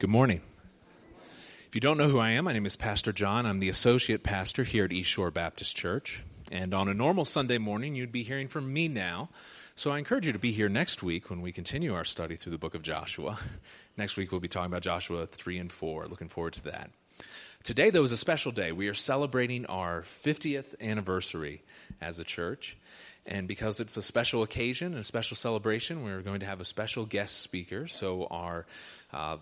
Good morning. If you don't know who I am, my name is Pastor John. I'm the associate pastor here at East Shore Baptist Church. And on a normal Sunday morning, you'd be hearing from me now. So I encourage you to be here next week when we continue our study through the book of Joshua. next week, we'll be talking about Joshua 3 and 4. Looking forward to that. Today, though, is a special day. We are celebrating our 50th anniversary as a church. And because it's a special occasion a special celebration, we're going to have a special guest speaker. So, our uh,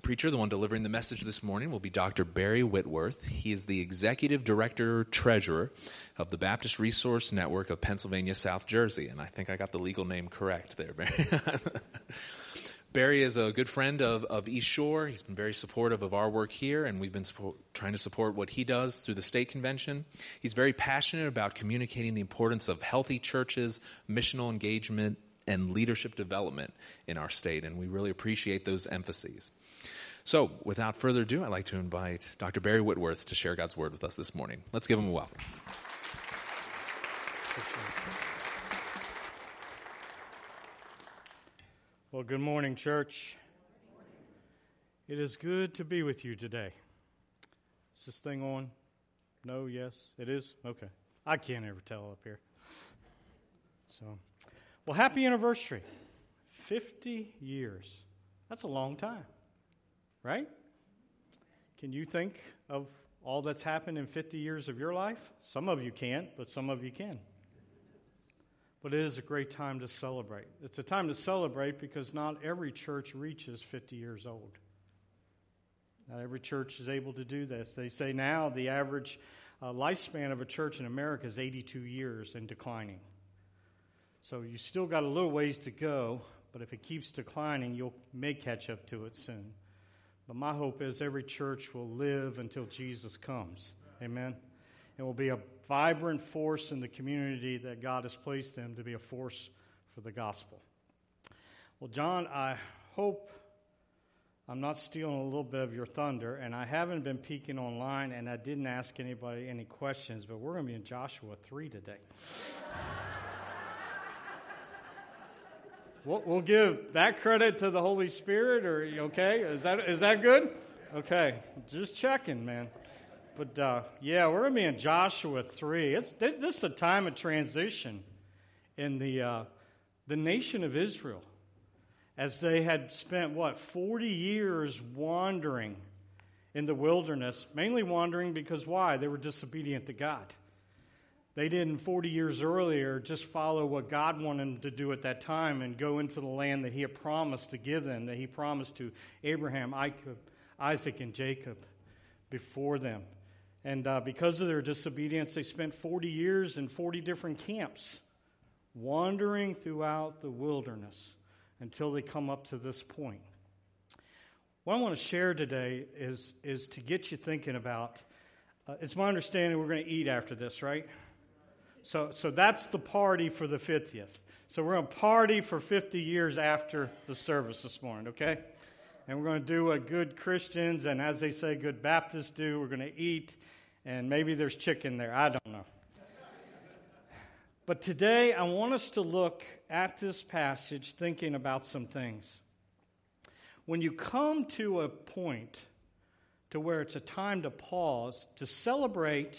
preacher, the one delivering the message this morning, will be Dr. Barry Whitworth. He is the executive director treasurer of the Baptist Resource Network of Pennsylvania, South Jersey. And I think I got the legal name correct there, Barry. Barry is a good friend of, of East Shore. He's been very supportive of our work here, and we've been support, trying to support what he does through the state convention. He's very passionate about communicating the importance of healthy churches, missional engagement, and leadership development in our state, and we really appreciate those emphases. So, without further ado, I'd like to invite Dr. Barry Whitworth to share God's Word with us this morning. Let's give him a welcome. Well, good morning, church. It is good to be with you today. Is this thing on? No, yes, it is? Okay. I can't ever tell up here. So, well, happy anniversary. 50 years. That's a long time right? Can you think of all that's happened in 50 years of your life? Some of you can't, but some of you can. But it is a great time to celebrate. It's a time to celebrate because not every church reaches 50 years old. Not every church is able to do this. They say now the average uh, lifespan of a church in America is 82 years and declining. So you still got a little ways to go, but if it keeps declining, you may catch up to it soon. But my hope is every church will live until Jesus comes. Amen. It will be a vibrant force in the community that God has placed them to be a force for the gospel. Well, John, I hope I'm not stealing a little bit of your thunder, and I haven't been peeking online, and I didn't ask anybody any questions, but we're going to be in Joshua 3 today. We'll, we'll, give that credit to the Holy Spirit, or okay? Is that is that good? Okay, just checking, man. But uh, yeah, we're gonna be in Joshua three. It's this is a time of transition in the uh, the nation of Israel, as they had spent what forty years wandering in the wilderness, mainly wandering because why? They were disobedient to God. They didn't 40 years earlier just follow what God wanted them to do at that time and go into the land that He had promised to give them, that He promised to Abraham, Isaac, and Jacob before them. And uh, because of their disobedience, they spent 40 years in 40 different camps, wandering throughout the wilderness until they come up to this point. What I want to share today is, is to get you thinking about. Uh, it's my understanding we're going to eat after this, right? So, so that's the party for the 50th. So we're going to party for 50 years after the service this morning, okay? And we're going to do what good Christians and, as they say, good Baptists do. We're going to eat, and maybe there's chicken there. I don't know. But today, I want us to look at this passage thinking about some things. When you come to a point to where it's a time to pause, to celebrate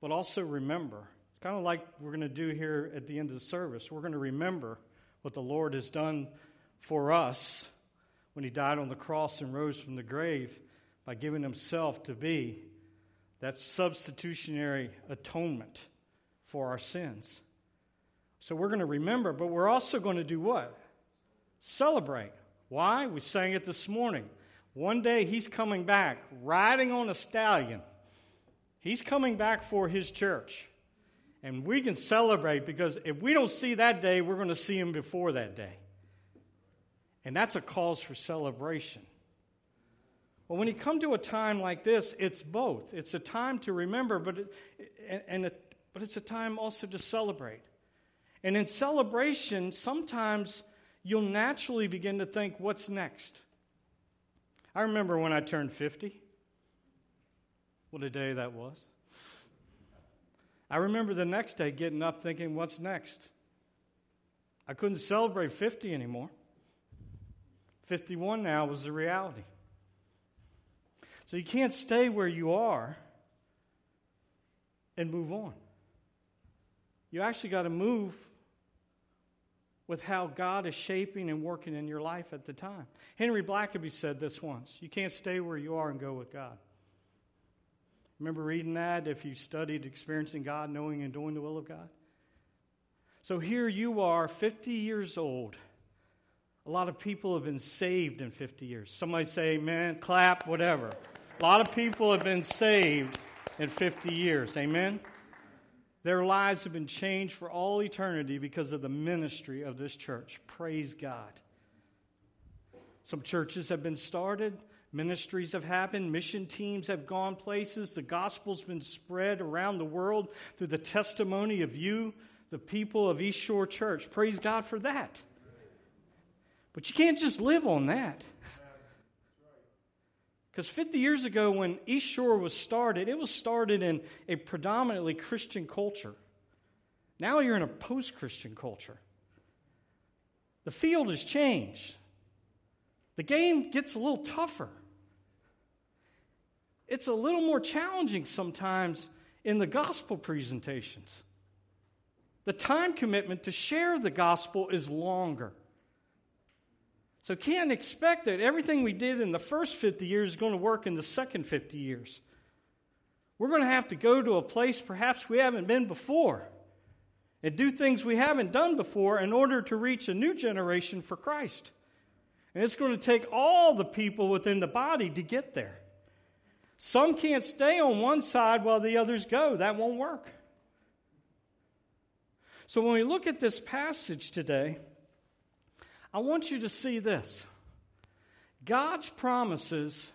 but also remember. It's kind of like we're going to do here at the end of the service. We're going to remember what the Lord has done for us when He died on the cross and rose from the grave by giving Himself to be that substitutionary atonement for our sins. So we're going to remember, but we're also going to do what? Celebrate. Why? We sang it this morning. One day He's coming back riding on a stallion He's coming back for his church. And we can celebrate because if we don't see that day, we're going to see him before that day. And that's a cause for celebration. Well, when you come to a time like this, it's both. It's a time to remember, but, it, and, it, but it's a time also to celebrate. And in celebration, sometimes you'll naturally begin to think, what's next? I remember when I turned 50. What a day that was. I remember the next day getting up thinking, what's next? I couldn't celebrate 50 anymore. 51 now was the reality. So you can't stay where you are and move on. You actually got to move with how God is shaping and working in your life at the time. Henry Blackaby said this once You can't stay where you are and go with God. Remember reading that if you studied experiencing God, knowing and doing the will of God? So here you are, 50 years old. A lot of people have been saved in 50 years. Somebody say, man, clap, whatever. A lot of people have been saved in 50 years. Amen? Their lives have been changed for all eternity because of the ministry of this church. Praise God. Some churches have been started, ministries have happened, mission teams have gone places, the gospel's been spread around the world through the testimony of you, the people of East Shore Church. Praise God for that. But you can't just live on that. Because 50 years ago, when East Shore was started, it was started in a predominantly Christian culture. Now you're in a post Christian culture. The field has changed. The game gets a little tougher. It's a little more challenging sometimes in the gospel presentations. The time commitment to share the gospel is longer. So can't expect that everything we did in the first 50 years is going to work in the second 50 years. We're going to have to go to a place perhaps we haven't been before and do things we haven't done before in order to reach a new generation for Christ. And it's going to take all the people within the body to get there. Some can't stay on one side while the others go. That won't work. So when we look at this passage today, I want you to see this God's promises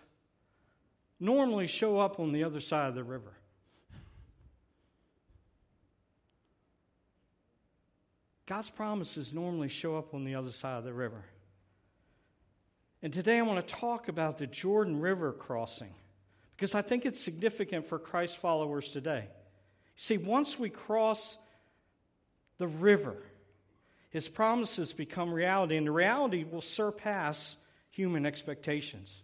normally show up on the other side of the river. God's promises normally show up on the other side of the river. And today I want to talk about the Jordan River crossing because I think it's significant for Christ followers today. See, once we cross the river, his promises become reality, and the reality will surpass human expectations.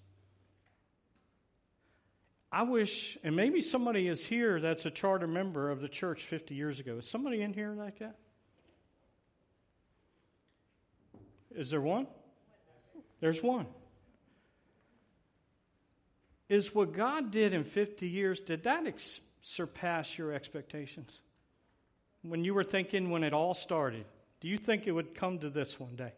I wish, and maybe somebody is here that's a charter member of the church 50 years ago. Is somebody in here like that? Is there one? There's one. Is what God did in 50 years, did that ex- surpass your expectations? When you were thinking when it all started, do you think it would come to this one day?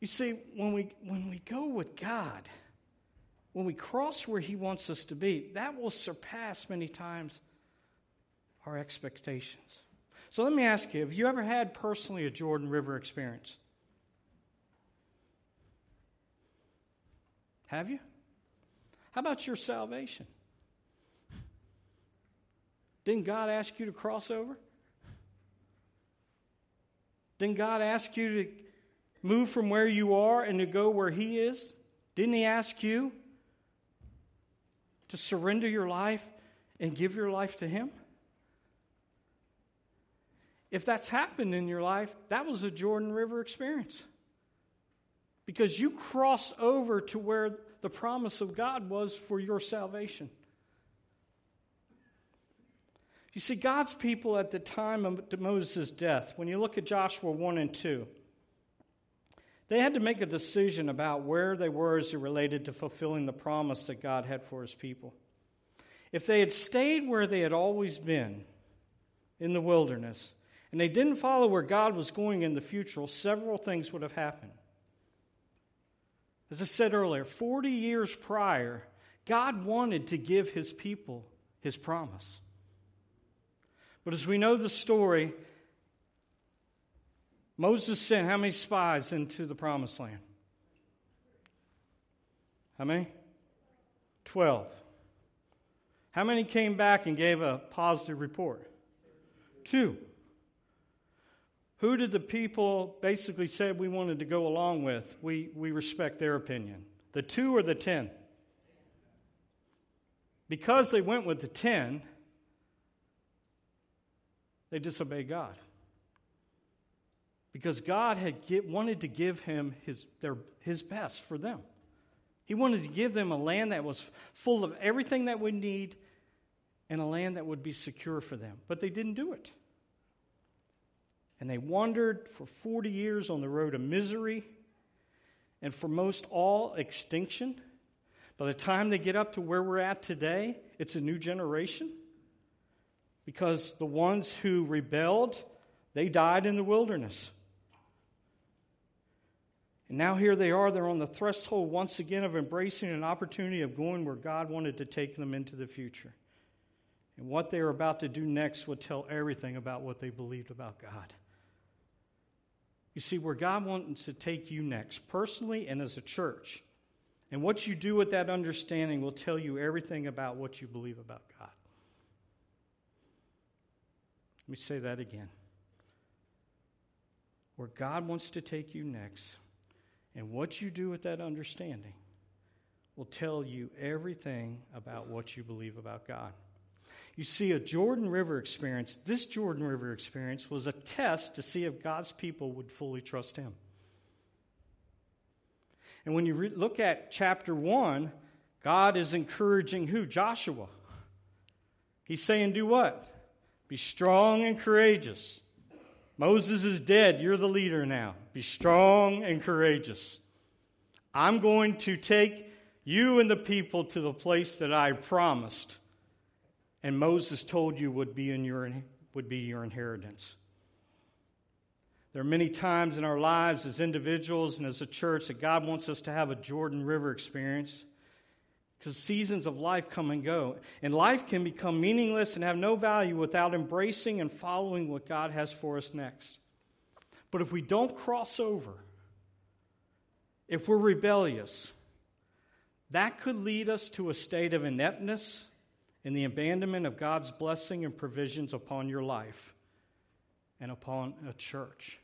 You see, when we, when we go with God, when we cross where He wants us to be, that will surpass many times our expectations. So let me ask you have you ever had personally a Jordan River experience? Have you? How about your salvation? Didn't God ask you to cross over? Didn't God ask you to move from where you are and to go where He is? Didn't He ask you to surrender your life and give your life to Him? If that's happened in your life, that was a Jordan River experience. Because you cross over to where the promise of God was for your salvation. You see, God's people at the time of Moses' death, when you look at Joshua 1 and 2, they had to make a decision about where they were as it related to fulfilling the promise that God had for his people. If they had stayed where they had always been, in the wilderness, and they didn't follow where God was going in the future, several things would have happened. As I said earlier, 40 years prior, God wanted to give his people his promise. But as we know the story, Moses sent how many spies into the promised land? How many? Twelve. How many came back and gave a positive report? Two. Who did the people basically say we wanted to go along with? We, we respect their opinion. The two or the ten? Because they went with the ten, They disobeyed God. Because God had get, wanted to give him his, their, his best for them. He wanted to give them a land that was full of everything that we need and a land that would be secure for them. But they didn't do it. And they wandered for 40 years on the road of misery and for most all extinction. By the time they get up to where we're at today, it's a new generation. Because the ones who rebelled, they died in the wilderness. And now here they are, they're on the threshold once again of embracing an opportunity of going where God wanted to take them into the future. And what they are about to do next would tell everything about what they believed about God. You see, where God wants to take you next, personally and as a church, and what you do with that understanding will tell you everything about what you believe about God. Let me say that again. Where God wants to take you next, and what you do with that understanding will tell you everything about what you believe about God. You see, a Jordan River experience, this Jordan River experience was a test to see if God's people would fully trust Him. And when you re- look at chapter 1, God is encouraging who? Joshua. He's saying, Do what? Be strong and courageous. Moses is dead. You're the leader now. Be strong and courageous. I'm going to take you and the people to the place that I promised and Moses told you would be, in your, would be your inheritance. There are many times in our lives as individuals and as a church that God wants us to have a Jordan River experience because seasons of life come and go. And life can become meaningless and have no value without embracing and following what God has for us next. But if we don't cross over, if we're rebellious, that could lead us to a state of ineptness in the abandonment of God's blessing and provisions upon your life and upon a church.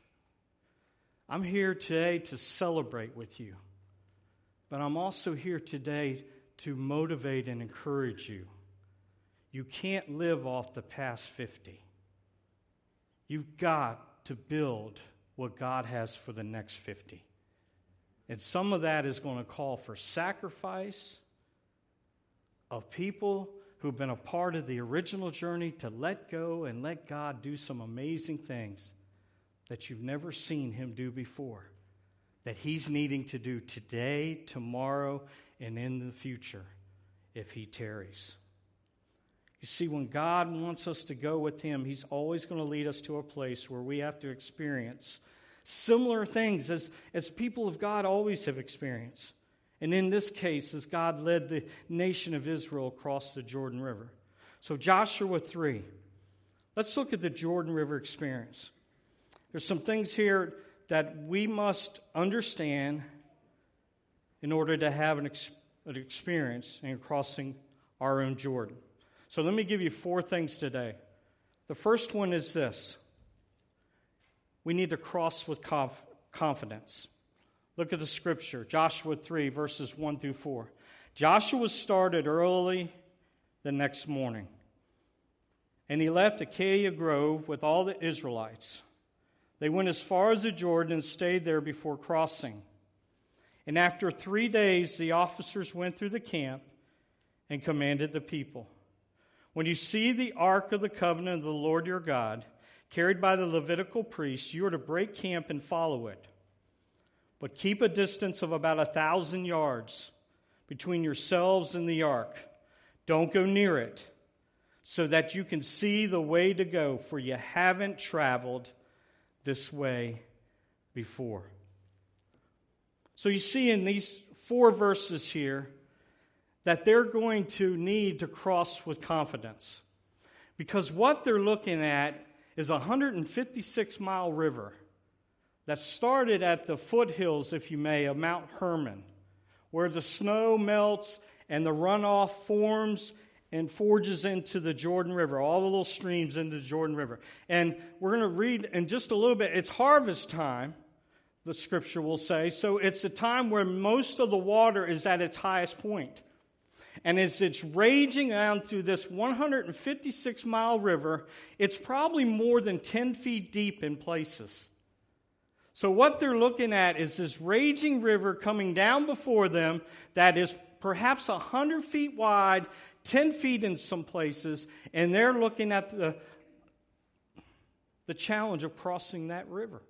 I'm here today to celebrate with you, but I'm also here today to motivate and encourage you. You can't live off the past 50. You've got to build what God has for the next 50. And some of that is going to call for sacrifice of people who've been a part of the original journey to let go and let God do some amazing things that you've never seen Him do before, that He's needing to do today, tomorrow, and in the future if He tarries. You see, when God wants us to go with Him, He's always going to lead us to a place where we have to experience similar things as, as people of God always have experienced. And in this case, as God led the nation of Israel across the Jordan River. So, Joshua 3. Let's look at the Jordan River experience. There's some things here that we must understand in order to have an, ex- an experience in crossing our own Jordan. So, let me give you four things today. The first one is this we need to cross with conf- confidence. Look at the scripture, Joshua 3, verses 1 through 4. Joshua started early the next morning, and he left Acacia Grove with all the Israelites. They went as far as the Jordan and stayed there before crossing. And after three days, the officers went through the camp and commanded the people When you see the ark of the covenant of the Lord your God, carried by the Levitical priests, you are to break camp and follow it. But keep a distance of about a thousand yards between yourselves and the ark. Don't go near it, so that you can see the way to go, for you haven't traveled this way before. So you see in these four verses here that they're going to need to cross with confidence. Because what they're looking at is a 156 mile river that started at the foothills, if you may, of Mount Hermon, where the snow melts and the runoff forms and forges into the Jordan River, all the little streams into the Jordan River. And we're going to read in just a little bit. It's harvest time, the scripture will say. So it's a time where most of the water is at its highest point. And as it's raging down through this 156 mile river, it's probably more than 10 feet deep in places. So, what they're looking at is this raging river coming down before them that is perhaps 100 feet wide, 10 feet in some places, and they're looking at the, the challenge of crossing that river.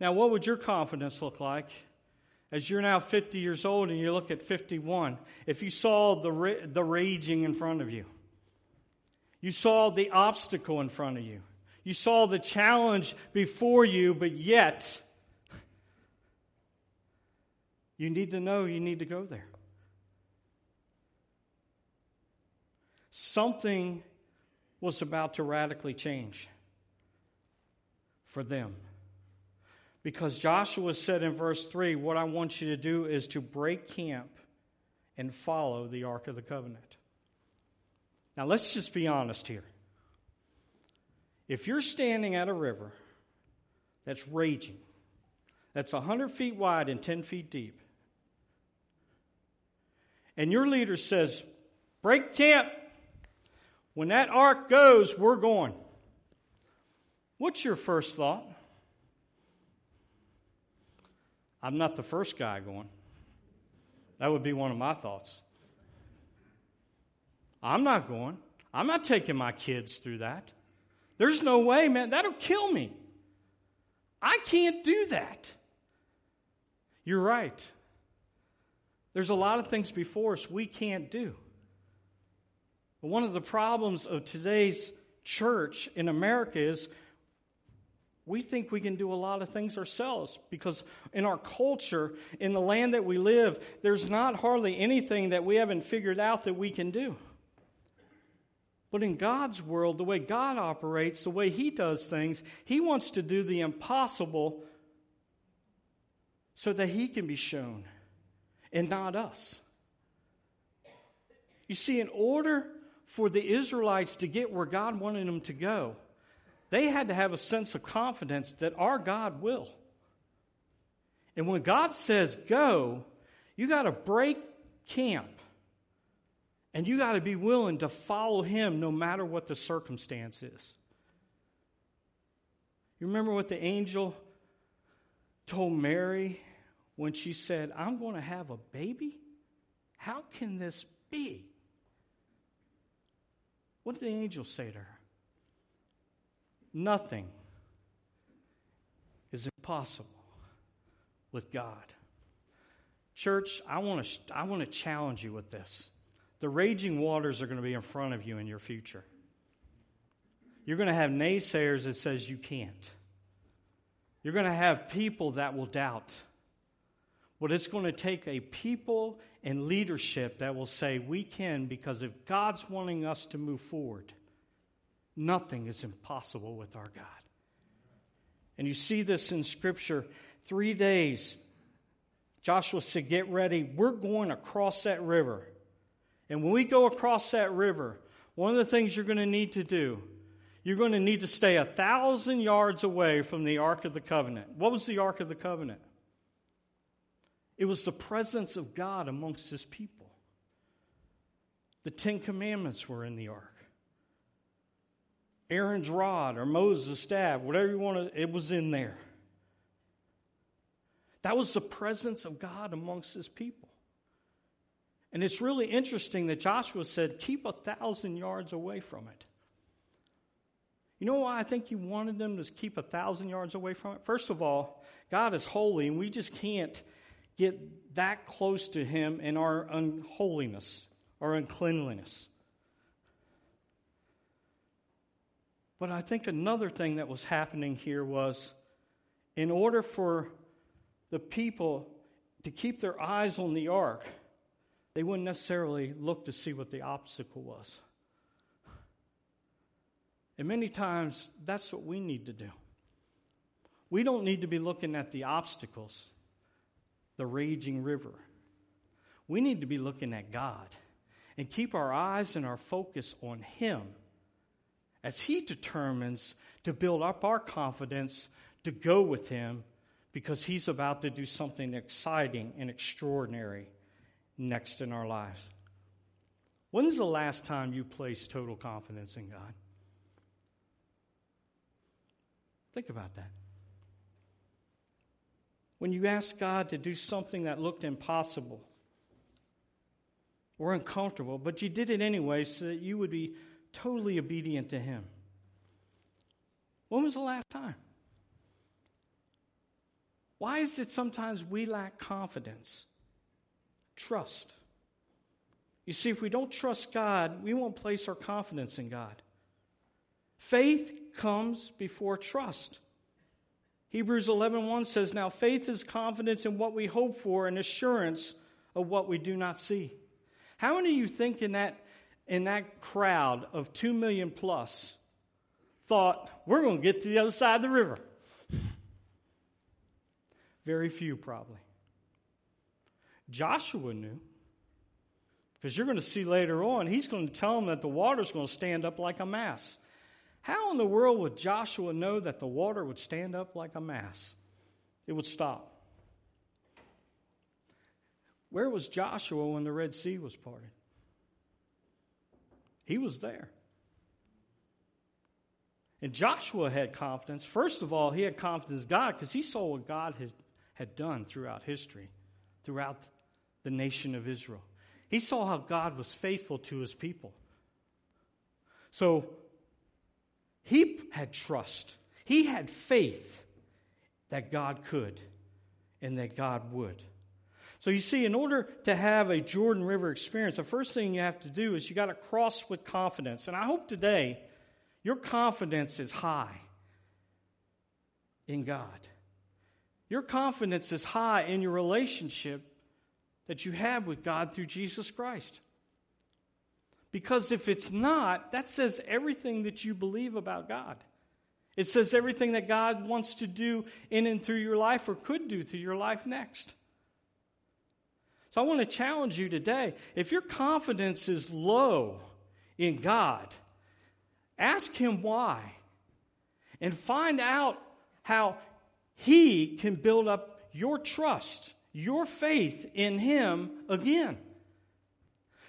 Now, what would your confidence look like as you're now 50 years old and you look at 51? If you saw the, the raging in front of you, you saw the obstacle in front of you, you saw the challenge before you, but yet you need to know you need to go there. Something was about to radically change for them. Because Joshua said in verse 3, What I want you to do is to break camp and follow the Ark of the Covenant. Now, let's just be honest here. If you're standing at a river that's raging, that's 100 feet wide and 10 feet deep, and your leader says, Break camp. When that ark goes, we're going. What's your first thought? I'm not the first guy going. That would be one of my thoughts. I'm not going. I'm not taking my kids through that. There's no way, man. That'll kill me. I can't do that. You're right. There's a lot of things before us we can't do. But one of the problems of today's church in America is we think we can do a lot of things ourselves because in our culture, in the land that we live, there's not hardly anything that we haven't figured out that we can do. But in God's world, the way God operates, the way He does things, He wants to do the impossible so that He can be shown and not us. You see, in order for the Israelites to get where God wanted them to go, they had to have a sense of confidence that our God will. And when God says go, you got to break camp. And you got to be willing to follow him no matter what the circumstance is. You remember what the angel told Mary when she said, I'm going to have a baby? How can this be? What did the angel say to her? Nothing is impossible with God. Church, I want to I want to challenge you with this. The raging waters are going to be in front of you in your future. You're going to have naysayers that says you can't. You're going to have people that will doubt. But it's going to take a people and leadership that will say we can because if God's wanting us to move forward, Nothing is impossible with our God. And you see this in Scripture. Three days, Joshua said, Get ready. We're going across that river. And when we go across that river, one of the things you're going to need to do, you're going to need to stay a thousand yards away from the Ark of the Covenant. What was the Ark of the Covenant? It was the presence of God amongst his people. The Ten Commandments were in the ark. Aaron's rod or Moses' staff, whatever you want to, it was in there. That was the presence of God amongst his people. And it's really interesting that Joshua said, keep a thousand yards away from it. You know why I think he wanted them to keep a thousand yards away from it? First of all, God is holy, and we just can't get that close to him in our unholiness, our uncleanliness. But I think another thing that was happening here was in order for the people to keep their eyes on the ark, they wouldn't necessarily look to see what the obstacle was. And many times, that's what we need to do. We don't need to be looking at the obstacles, the raging river. We need to be looking at God and keep our eyes and our focus on Him as He determines to build up our confidence to go with Him because He's about to do something exciting and extraordinary next in our lives. When's the last time you placed total confidence in God? Think about that. When you asked God to do something that looked impossible or uncomfortable, but you did it anyway so that you would be totally obedient to Him. When was the last time? Why is it sometimes we lack confidence? Trust. You see, if we don't trust God, we won't place our confidence in God. Faith comes before trust. Hebrews 11:1 says, "Now faith is confidence in what we hope for and assurance of what we do not see." How many of you think in that in that crowd of 2 million plus thought, "We're going to get to the other side of the river"? Very few probably. Joshua knew. Because you're going to see later on, he's going to tell them that the water's going to stand up like a mass. How in the world would Joshua know that the water would stand up like a mass? It would stop. Where was Joshua when the Red Sea was parted? He was there. And Joshua had confidence. First of all, he had confidence in God because he saw what God had, had done throughout history, throughout the nation of Israel. He saw how God was faithful to his people. So he had trust, he had faith that God could and that God would. So you see, in order to have a Jordan River experience, the first thing you have to do is you got to cross with confidence. And I hope today your confidence is high in God. Your confidence is high in your relationship that you have with God through Jesus Christ. Because if it's not, that says everything that you believe about God. It says everything that God wants to do in and through your life or could do through your life next. So I want to challenge you today. If your confidence is low in God, ask Him why and find out how He can build up your trust your faith in Him again.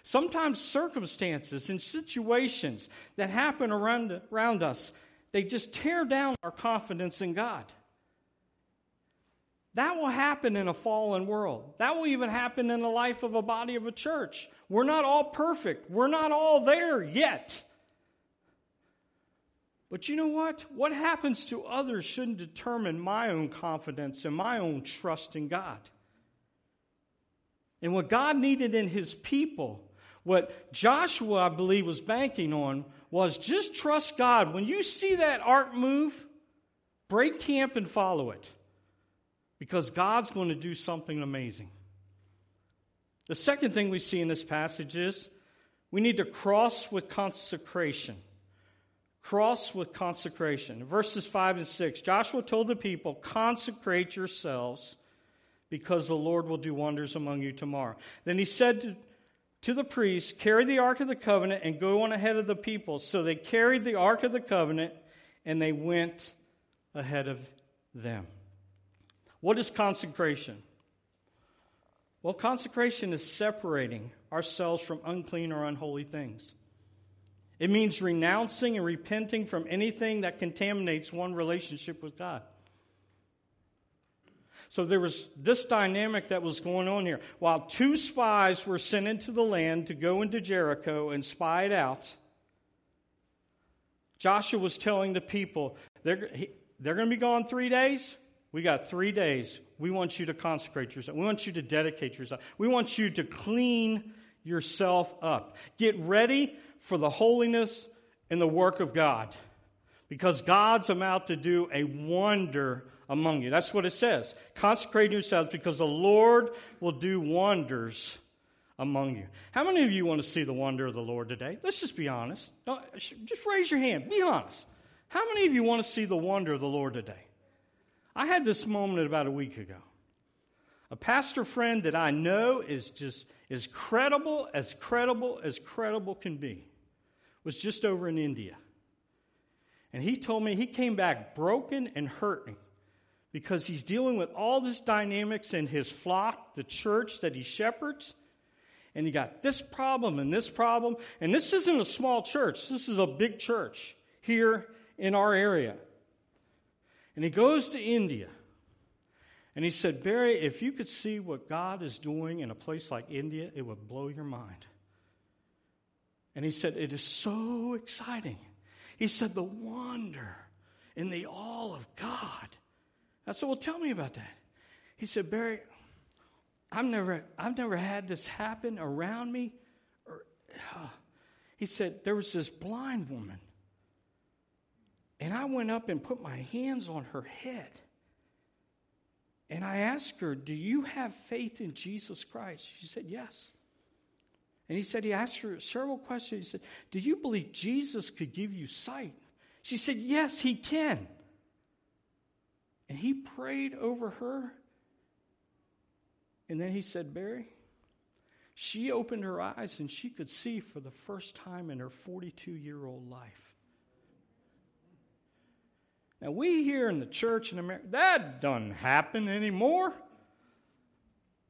Sometimes circumstances and situations that happen around, around us, they just tear down our confidence in God. That will happen in a fallen world. That will even happen in the life of a body of a church. We're not all perfect. We're not all there yet. But you know what? What happens to others shouldn't determine my own confidence and my own trust in God. And what God needed in his people, what Joshua, I believe, was banking on, was just trust God. When you see that ark move, break camp and follow it. Because God's going to do something amazing. The second thing we see in this passage is we need to cross with consecration. Cross with consecration. Verses 5 and 6 Joshua told the people, Consecrate yourselves because the Lord will do wonders among you tomorrow. Then he said to, to the priests, Carry the Ark of the Covenant and go on ahead of the people. So they carried the Ark of the Covenant and they went ahead of them. What is consecration? Well, consecration is separating ourselves from unclean or unholy things. It means renouncing and repenting from anything that contaminates one relationship with God. So there was this dynamic that was going on here. While two spies were sent into the land to go into Jericho and spy it out, Joshua was telling the people, they're, they're going to be gone three days. We got three days. We want you to consecrate yourself. We want you to dedicate yourself. We want you to clean yourself up. Get ready for the holiness and the work of God because God's about to do a wonder among you. That's what it says. Consecrate yourselves because the Lord will do wonders among you. How many of you want to see the wonder of the Lord today? Let's just be honest. just raise your hand. Be honest. How many of you want to see the wonder of the Lord today? I had this moment about a week ago. A pastor friend that I know is just as credible, as credible as credible can be, was just over in India. And he told me he came back broken and hurting because he's dealing with all this dynamics in his flock, the church that he shepherds. and you got this problem and this problem. And this isn't a small church, this is a big church here in our area. And he goes to India. And he said, Barry, if you could see what God is doing in a place like India, it would blow your mind. And he said, It is so exciting. He said, The wonder and the awe of God. I said, Well, tell me about that. He said, Barry, I've never, I've never had this happen around me. Uh, he said, There was this blind woman. And I went up and put my hands on her head. And I asked her, Do you have faith in Jesus Christ? She said, Yes. And he said, He asked her several questions. He said, Do you believe Jesus could give you sight? She said, Yes, he can. And he prayed over her. And then he said, Barry, she opened her eyes and she could see for the first time in her 42 year old life. Now, we here in the church in America, that doesn't happen anymore.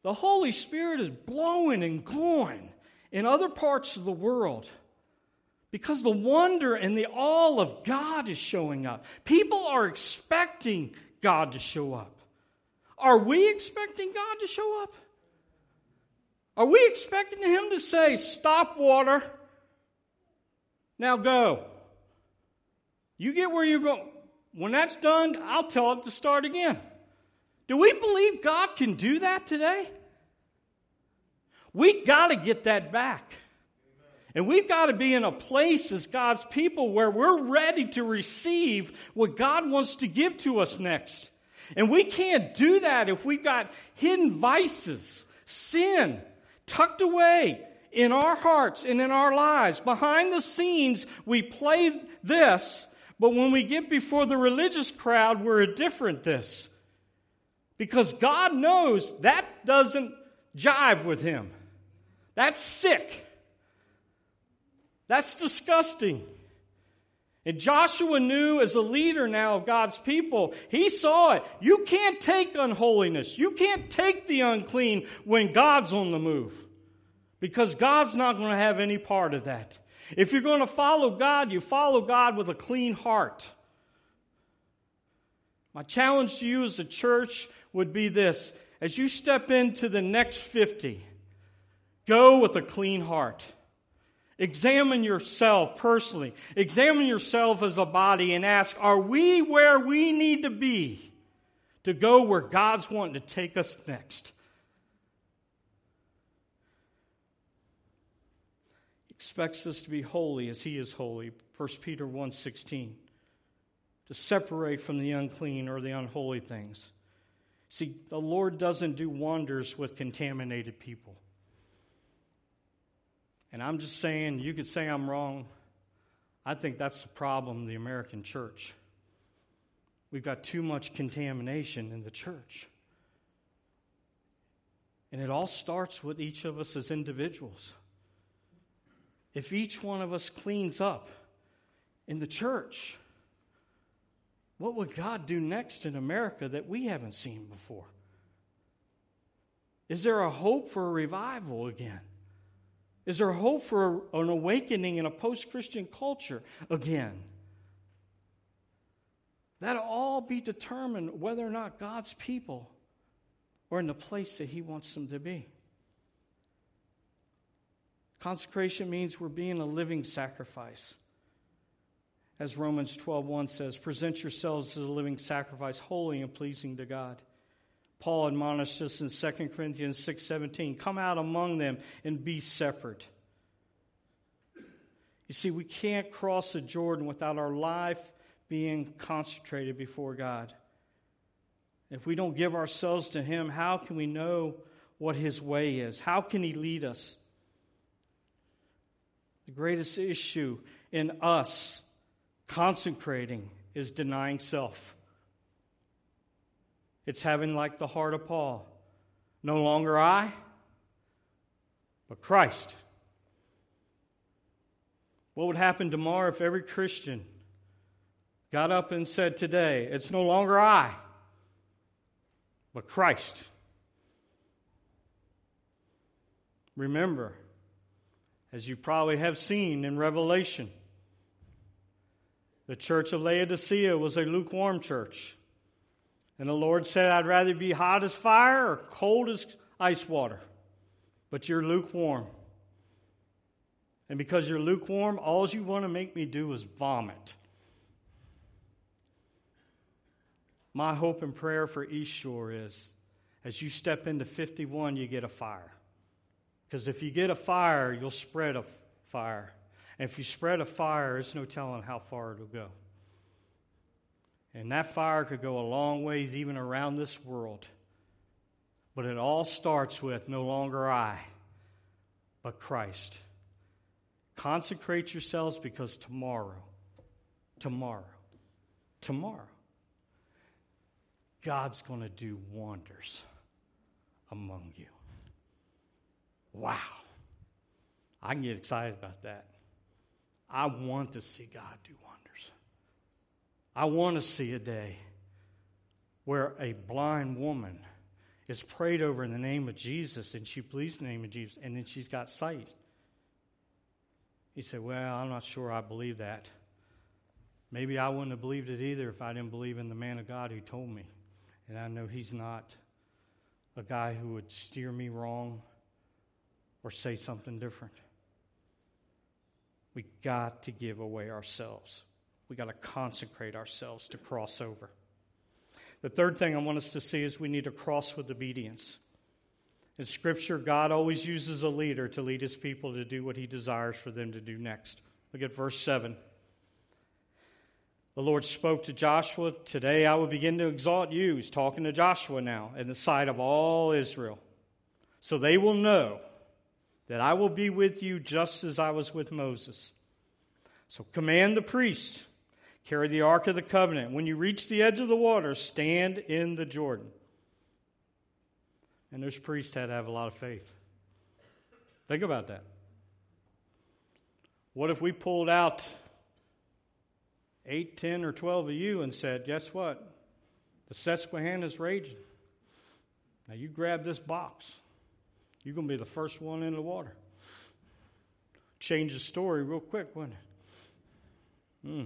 The Holy Spirit is blowing and going in other parts of the world because the wonder and the awe of God is showing up. People are expecting God to show up. Are we expecting God to show up? Are we expecting Him to say, Stop water, now go? You get where you're going. When that's done, I'll tell it to start again. Do we believe God can do that today? We got to get that back. And we've got to be in a place as God's people where we're ready to receive what God wants to give to us next. And we can't do that if we've got hidden vices, sin tucked away in our hearts and in our lives. Behind the scenes, we play this but when we get before the religious crowd, we're a different this. Because God knows that doesn't jive with Him. That's sick. That's disgusting. And Joshua knew as a leader now of God's people, he saw it. You can't take unholiness. You can't take the unclean when God's on the move. Because God's not going to have any part of that. If you're going to follow God, you follow God with a clean heart. My challenge to you as a church would be this as you step into the next 50, go with a clean heart. Examine yourself personally. Examine yourself as a body and ask, are we where we need to be to go where God's wanting to take us next? He expects us to be holy as he is holy 1 peter 1.16 to separate from the unclean or the unholy things see the lord doesn't do wonders with contaminated people and i'm just saying you could say i'm wrong i think that's the problem the american church we've got too much contamination in the church and it all starts with each of us as individuals if each one of us cleans up in the church, what would God do next in America that we haven't seen before? Is there a hope for a revival again? Is there hope for an awakening in a post Christian culture again? That'll all be determined whether or not God's people are in the place that He wants them to be. Consecration means we're being a living sacrifice. As Romans 12:1 says, present yourselves as a living sacrifice, holy and pleasing to God. Paul admonished us in 2 Corinthians 6:17, come out among them and be separate. You see, we can't cross the Jordan without our life being concentrated before God. If we don't give ourselves to Him, how can we know what His way is? How can He lead us? The greatest issue in us consecrating is denying self. It's having like the heart of Paul. No longer I, but Christ. What would happen tomorrow if every Christian got up and said today, it's no longer I, but Christ? Remember, as you probably have seen in Revelation, the church of Laodicea was a lukewarm church. And the Lord said, I'd rather be hot as fire or cold as ice water, but you're lukewarm. And because you're lukewarm, all you want to make me do is vomit. My hope and prayer for East Shore is as you step into 51, you get a fire. Because if you get a fire, you'll spread a fire. And if you spread a fire, there's no telling how far it'll go. And that fire could go a long ways, even around this world. But it all starts with no longer I, but Christ. Consecrate yourselves because tomorrow, tomorrow, tomorrow, God's going to do wonders among you. Wow. I can get excited about that. I want to see God do wonders. I want to see a day where a blind woman is prayed over in the name of Jesus and she believes the name of Jesus and then she's got sight. He said, Well, I'm not sure I believe that. Maybe I wouldn't have believed it either if I didn't believe in the man of God who told me. And I know he's not a guy who would steer me wrong or say something different. We got to give away ourselves. We got to consecrate ourselves to cross over. The third thing I want us to see is we need to cross with obedience. In Scripture, God always uses a leader to lead his people to do what he desires for them to do next. Look at verse 7. The Lord spoke to Joshua, Today I will begin to exalt you. He's talking to Joshua now in the sight of all Israel. So they will know that I will be with you just as I was with Moses. So command the priest, carry the ark of the covenant. When you reach the edge of the water, stand in the Jordan. And those priests had to have a lot of faith. Think about that. What if we pulled out 8, 10, or 12 of you and said, Guess what? The Susquehanna is raging. Now you grab this box. You're going to be the first one in the water. Change the story real quick, wouldn't it? Hmm.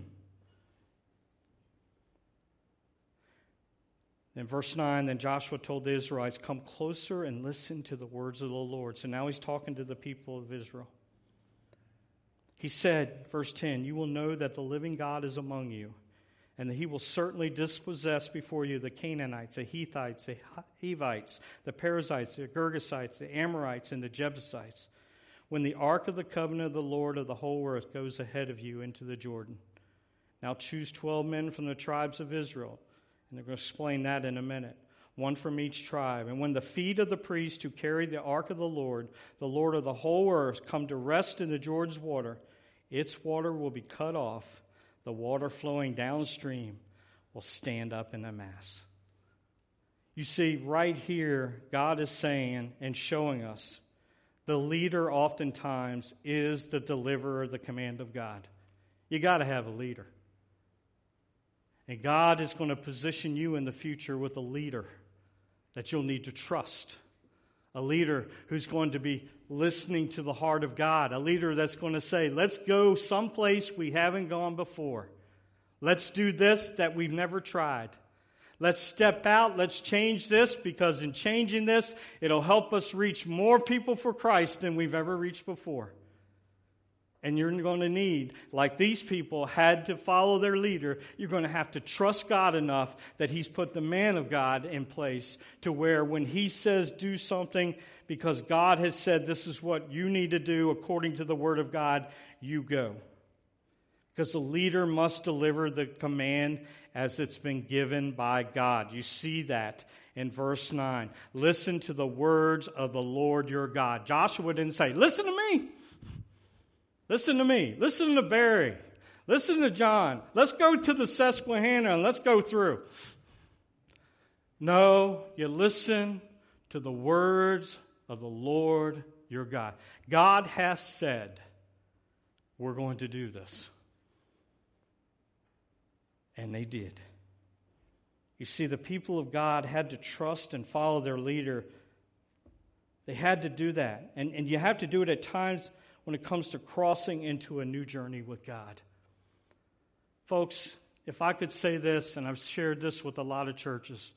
In verse 9, then Joshua told the Israelites, Come closer and listen to the words of the Lord. So now he's talking to the people of Israel. He said, verse 10, You will know that the living God is among you, and that he will certainly dispossess before you the Canaanites, the Hittites, the Hivites, the Perizzites, the Girgashites, the Amorites, and the Jebusites, when the ark of the covenant of the Lord of the whole earth goes ahead of you into the Jordan. Now choose 12 men from the tribes of Israel. And they're going to explain that in a minute. One from each tribe. And when the feet of the priest who carried the ark of the Lord, the Lord of the whole earth, come to rest in the Jordan's water, its water will be cut off the water flowing downstream will stand up in a mass. You see, right here, God is saying and showing us the leader oftentimes is the deliverer of the command of God. You got to have a leader. And God is going to position you in the future with a leader that you'll need to trust a leader who's going to be listening to the heart of God, a leader that's going to say, let's go someplace we haven't gone before. Let's do this that we've never tried. Let's step out. Let's change this because in changing this, it'll help us reach more people for Christ than we've ever reached before. And you're going to need, like these people had to follow their leader, you're going to have to trust God enough that He's put the man of God in place to where when He says do something, because God has said this is what you need to do according to the Word of God, you go. Because the leader must deliver the command as it's been given by God. You see that in verse 9. Listen to the words of the Lord your God. Joshua didn't say, Listen to me. Listen to me. Listen to Barry. Listen to John. Let's go to the Susquehanna and let's go through. No, you listen to the words of the Lord your God. God has said, We're going to do this. And they did. You see, the people of God had to trust and follow their leader They had to do that. And, and you have to do it at times when it comes to crossing into a new journey with God. Folks, if I could say this, and I've shared this with a lot of churches,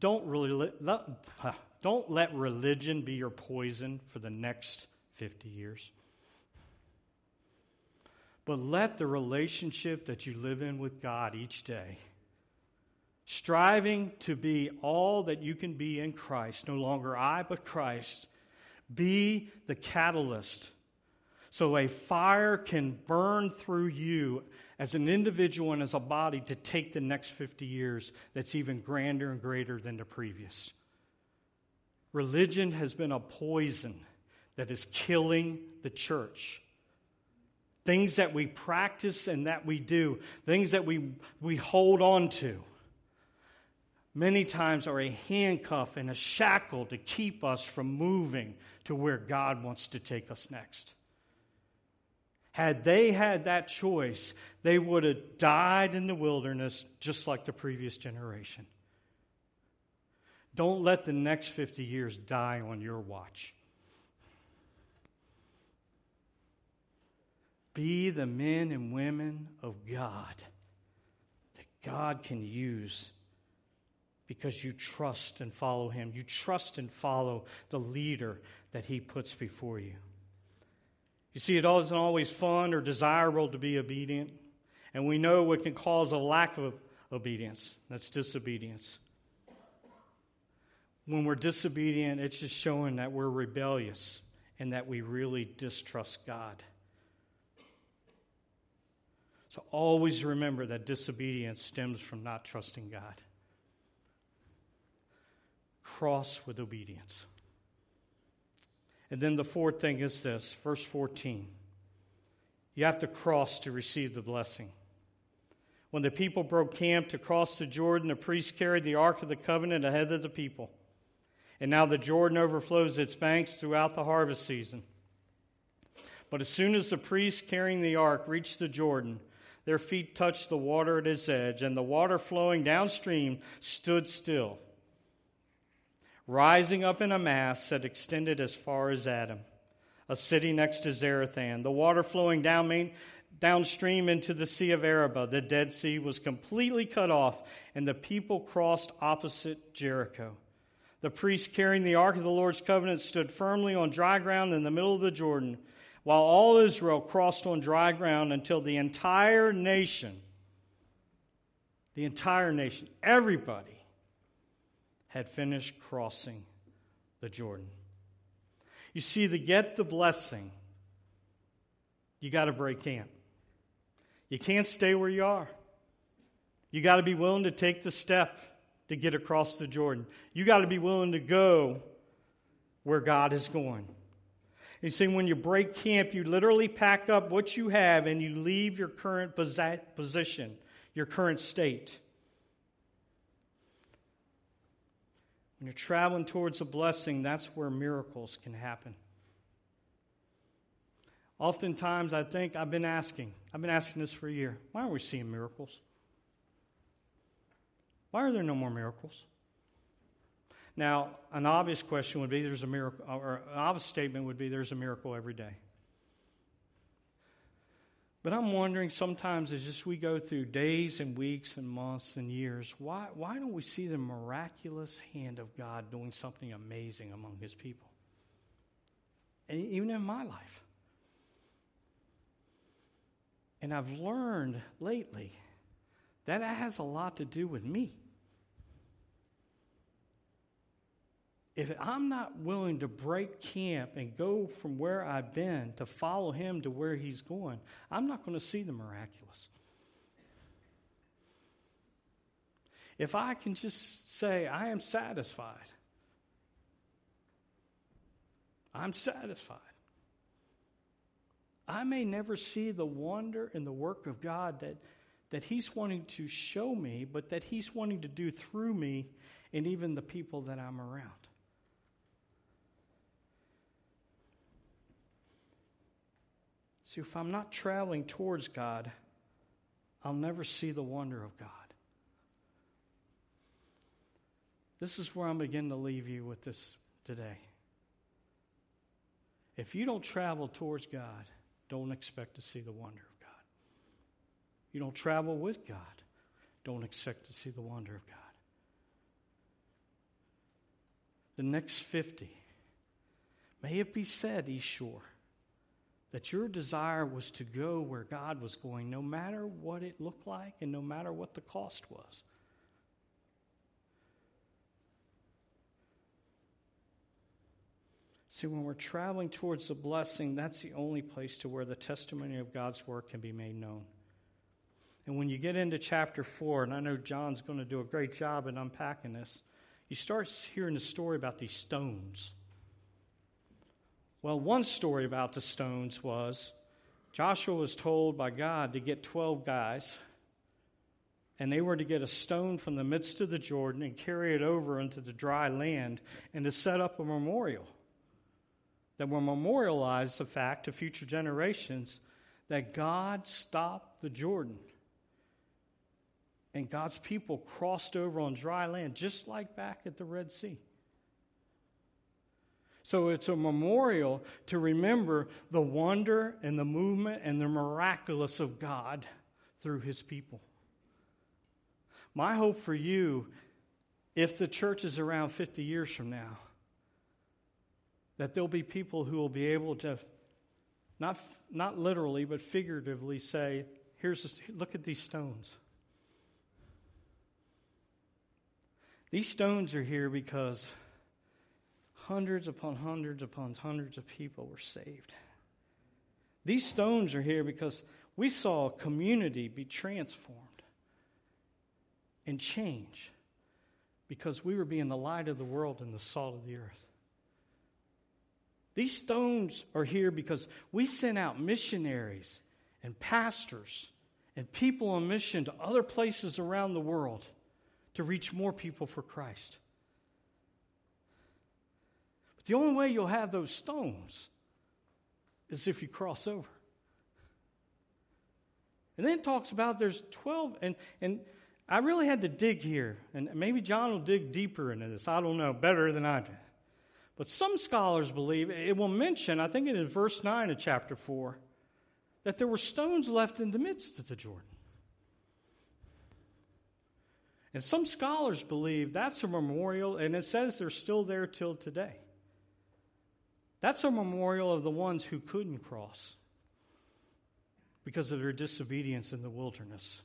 don't, really let, don't let religion be your poison for the next 50 years. But let the relationship that you live in with God each day, striving to be all that you can be in Christ, no longer I, but Christ, be the catalyst so a fire can burn through you as an individual and as a body to take the next 50 years that's even grander and greater than the previous. Religion has been a poison that is killing the church. Things that we practice and that we do, things that we, we hold on to, many times are a handcuff and a shackle to keep us from moving to where God wants to take us next. Had they had that choice, they would have died in the wilderness just like the previous generation. Don't let the next 50 years die on your watch. Be the men and women of God that God can use because you trust and follow Him. You trust and follow the leader that He puts before you. You see, it isn't always fun or desirable to be obedient. And we know what can cause a lack of obedience that's disobedience. When we're disobedient, it's just showing that we're rebellious and that we really distrust God. So always remember that disobedience stems from not trusting God. Cross with obedience. And then the fourth thing is this, verse 14. You have to cross to receive the blessing. When the people broke camp to cross the Jordan, the priests carried the Ark of the Covenant ahead of the people. And now the Jordan overflows its banks throughout the harvest season. But as soon as the priests carrying the ark reached the Jordan, their feet touched the water at its edge, and the water flowing downstream stood still rising up in a mass that extended as far as Adam, a city next to Zarethan. The water flowing down main, downstream into the Sea of Arabah, the Dead Sea, was completely cut off, and the people crossed opposite Jericho. The priests carrying the Ark of the Lord's covenant stood firmly on dry ground in the middle of the Jordan, while all Israel crossed on dry ground until the entire nation, the entire nation, everybody, had finished crossing the Jordan. You see, to get the blessing, you got to break camp. You can't stay where you are. You got to be willing to take the step to get across the Jordan. You got to be willing to go where God is going. You see, when you break camp, you literally pack up what you have and you leave your current position, your current state. When you're traveling towards a blessing, that's where miracles can happen. Oftentimes, I think I've been asking, I've been asking this for a year why aren't we seeing miracles? Why are there no more miracles? Now, an obvious question would be there's a miracle, or an obvious statement would be there's a miracle every day. But I'm wondering sometimes as just we go through days and weeks and months and years, why, why don't we see the miraculous hand of God doing something amazing among his people? And even in my life. And I've learned lately that it has a lot to do with me. If I'm not willing to break camp and go from where I've been to follow him to where he's going, I'm not going to see the miraculous. If I can just say, I am satisfied, I'm satisfied. I may never see the wonder and the work of God that, that He's wanting to show me, but that He's wanting to do through me and even the people that I'm around. See, if I'm not traveling towards God, I'll never see the wonder of God. This is where I'm beginning to leave you with this today. If you don't travel towards God, don't expect to see the wonder of God. You don't travel with God, don't expect to see the wonder of God. The next 50, may it be said, East Shore, that your desire was to go where God was going, no matter what it looked like and no matter what the cost was. See, when we're traveling towards the blessing, that's the only place to where the testimony of God's work can be made known. And when you get into chapter 4, and I know John's going to do a great job in unpacking this, you start hearing the story about these stones. Well, one story about the stones was Joshua was told by God to get 12 guys, and they were to get a stone from the midst of the Jordan and carry it over into the dry land and to set up a memorial that will memorialize the fact to future generations that God stopped the Jordan. And God's people crossed over on dry land, just like back at the Red Sea. So it's a memorial to remember the wonder and the movement and the miraculous of God through his people. My hope for you, if the church is around 50 years from now, that there'll be people who will be able to, not, not literally, but figuratively say, here's look at these stones. These stones are here because hundreds upon hundreds upon hundreds of people were saved. These stones are here because we saw a community be transformed and change because we were being the light of the world and the salt of the earth. These stones are here because we sent out missionaries and pastors and people on mission to other places around the world to reach more people for Christ. The only way you'll have those stones is if you cross over. And then it talks about there's 12, and, and I really had to dig here, and maybe John will dig deeper into this. I don't know, better than I do. But some scholars believe, it will mention, I think it is verse 9 of chapter 4, that there were stones left in the midst of the Jordan. And some scholars believe that's a memorial, and it says they're still there till today. That's a memorial of the ones who couldn't cross because of their disobedience in the wilderness.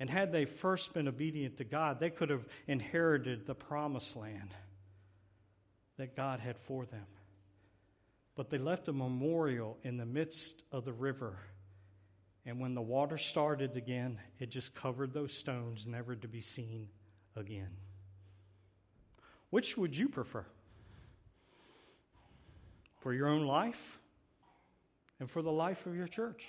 And had they first been obedient to God, they could have inherited the promised land that God had for them. But they left a memorial in the midst of the river. And when the water started again, it just covered those stones, never to be seen again. Which would you prefer? For your own life and for the life of your church?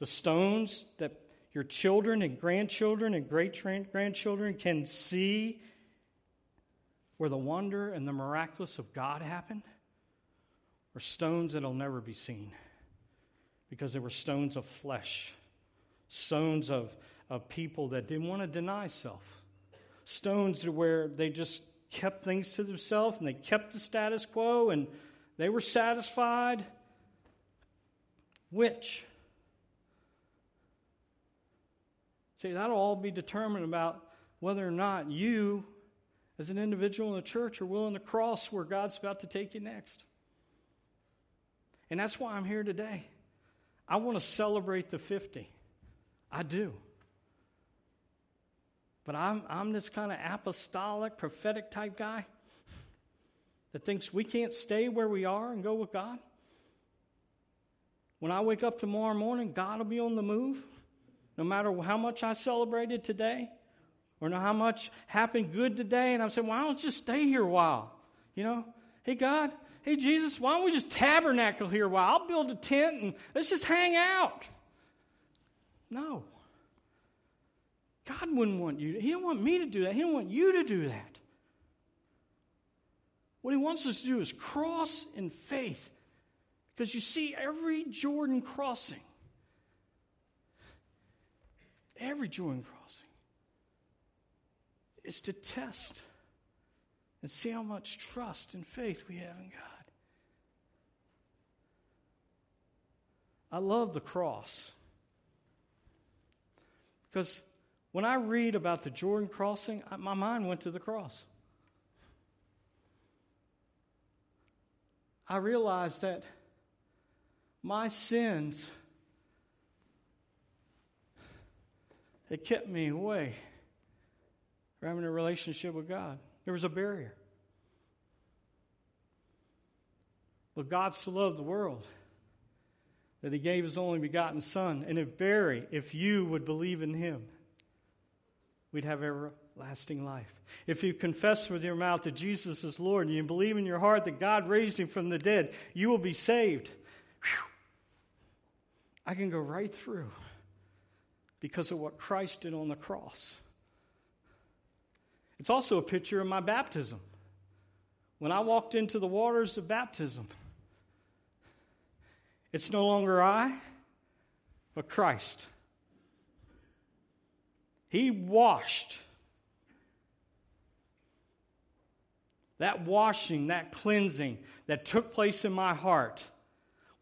The stones that your children and grandchildren and great grandchildren can see where the wonder and the miraculous of God happened are stones that'll never be seen because they were stones of flesh, stones of, of people that didn't want to deny self, stones where they just kept things to themselves and they kept the status quo and they were satisfied. Which? See, that'll all be determined about whether or not you as an individual in the church are willing to cross where God's about to take you next. And that's why I'm here today. I want to celebrate the 50. I do. But I'm, I'm this kind of apostolic, prophetic type guy that thinks we can't stay where we are and go with God. When I wake up tomorrow morning, God will be on the move, no matter how much I celebrated today or how much happened good today. And I'm saying, why don't you just stay here a while? You know, hey, God, hey, Jesus, why don't we just tabernacle here a while? I'll build a tent and let's just hang out. No. God wouldn't want you. He don't want me to do that. He don't want you to do that. What he wants us to do is cross in faith. Because you see, every Jordan crossing, every Jordan crossing, is to test and see how much trust and faith we have in God. I love the cross. Because when I read about the Jordan crossing, my mind went to the cross. I realized that my sins had kept me away from having a relationship with God. There was a barrier. But God so loved the world that he gave his only begotten Son. And if Barry, if you would believe in him, we'd have everlasting life. If you confess with your mouth that Jesus is Lord and you believe in your heart that God raised him from the dead, you will be saved. Whew. I can go right through because of what Christ did on the cross. It's also a picture of my baptism. When I walked into the waters of baptism, it's no longer I, but Christ. He washed. That washing, that cleansing that took place in my heart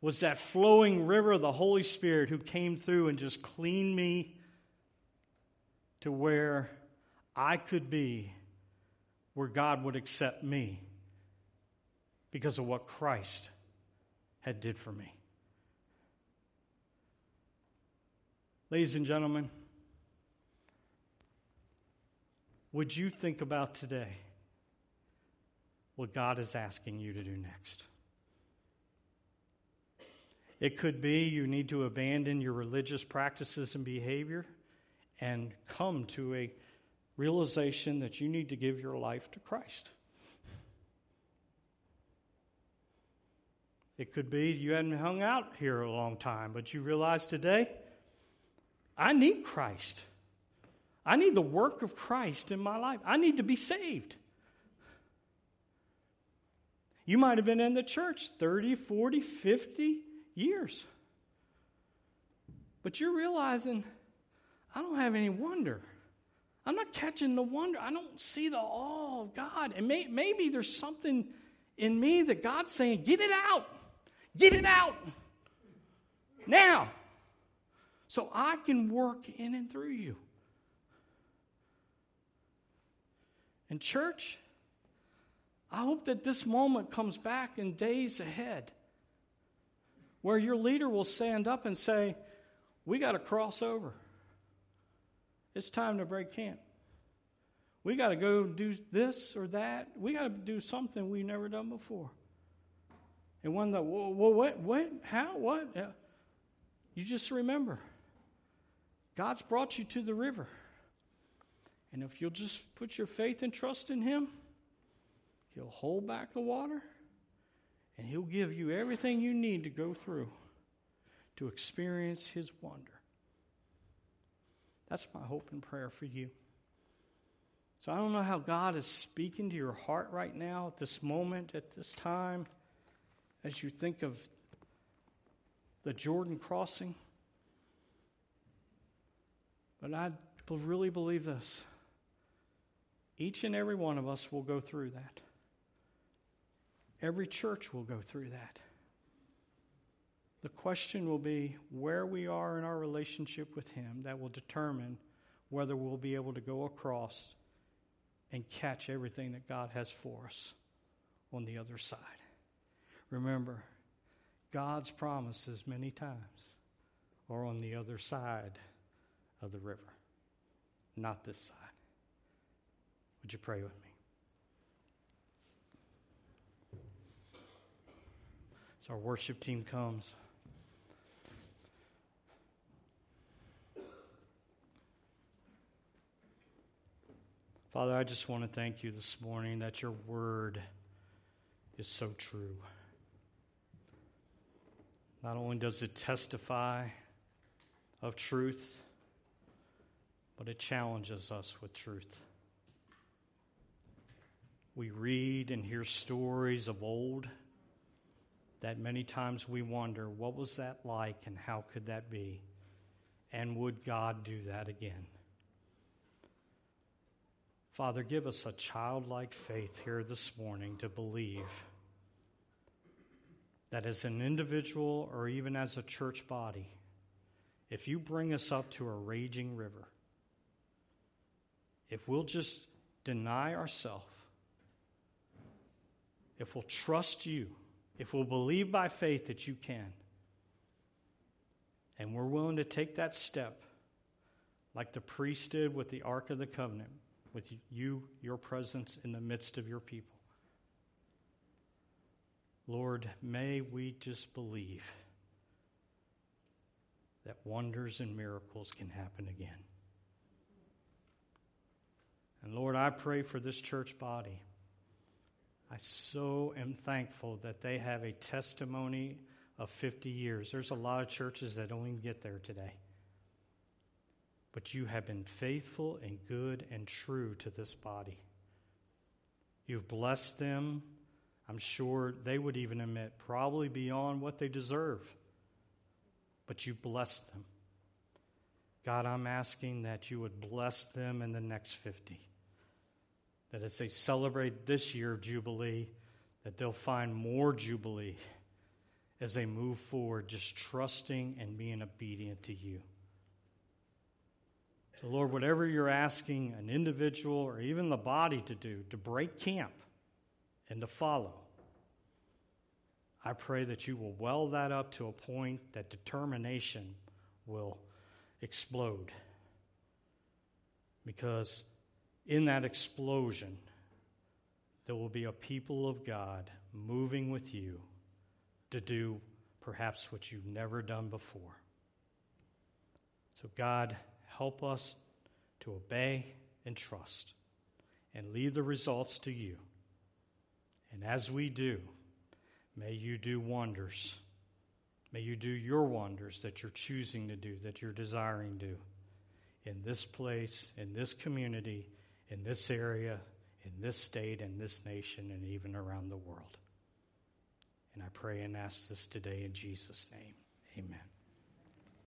was that flowing river of the Holy Spirit who came through and just cleaned me to where I could be, where God would accept me because of what Christ had did for me. Ladies and gentlemen, would you think about today what God is asking you to do next? It could be you need to abandon your religious practices and behavior and come to a realization that you need to give your life to Christ. It could be you hadn't hung out here a long time, but you realize today I need Christ. I need the work of Christ in my life. I need to be saved. You might have been in the church 30, 40, 50 years. But you're realizing, I don't have any wonder. I'm not catching the wonder. I don't see the awe of God. And may, maybe there's something in me that God's saying, get it out. Get it out. Now so I can work in and through you. And, church, I hope that this moment comes back in days ahead where your leader will stand up and say, We got to cross over. It's time to break camp. We got to go do this or that. We got to do something we've never done before. And one that, well, what, what, how, what? Uh, you just remember God's brought you to the river. And if you'll just put your faith and trust in Him, He'll hold back the water and He'll give you everything you need to go through to experience His wonder. That's my hope and prayer for you. So I don't know how God is speaking to your heart right now at this moment, at this time, as you think of the Jordan crossing. But I really believe this. Each and every one of us will go through that. Every church will go through that. The question will be where we are in our relationship with Him that will determine whether we'll be able to go across and catch everything that God has for us on the other side. Remember, God's promises many times are on the other side of the river, not this side. Would you pray with me? As our worship team comes, Father, I just want to thank you this morning that your word is so true. Not only does it testify of truth, but it challenges us with truth. We read and hear stories of old that many times we wonder what was that like and how could that be? And would God do that again? Father, give us a childlike faith here this morning to believe that as an individual or even as a church body, if you bring us up to a raging river, if we'll just deny ourselves, if we'll trust you, if we'll believe by faith that you can, and we're willing to take that step, like the priest did with the Ark of the Covenant, with you, your presence in the midst of your people. Lord, may we just believe that wonders and miracles can happen again. And Lord, I pray for this church body. I so am thankful that they have a testimony of 50 years. There's a lot of churches that don't even get there today. But you have been faithful and good and true to this body. You've blessed them. I'm sure they would even admit, probably beyond what they deserve. But you blessed them. God, I'm asking that you would bless them in the next 50. That as they celebrate this year of Jubilee, that they'll find more Jubilee as they move forward, just trusting and being obedient to you. So, Lord, whatever you're asking an individual or even the body to do, to break camp and to follow, I pray that you will well that up to a point that determination will explode. Because in that explosion, there will be a people of God moving with you to do perhaps what you've never done before. So, God, help us to obey and trust and leave the results to you. And as we do, may you do wonders. May you do your wonders that you're choosing to do, that you're desiring to do in this place, in this community, in this area, in this state, in this nation, and even around the world. And I pray and ask this today in Jesus' name. Amen.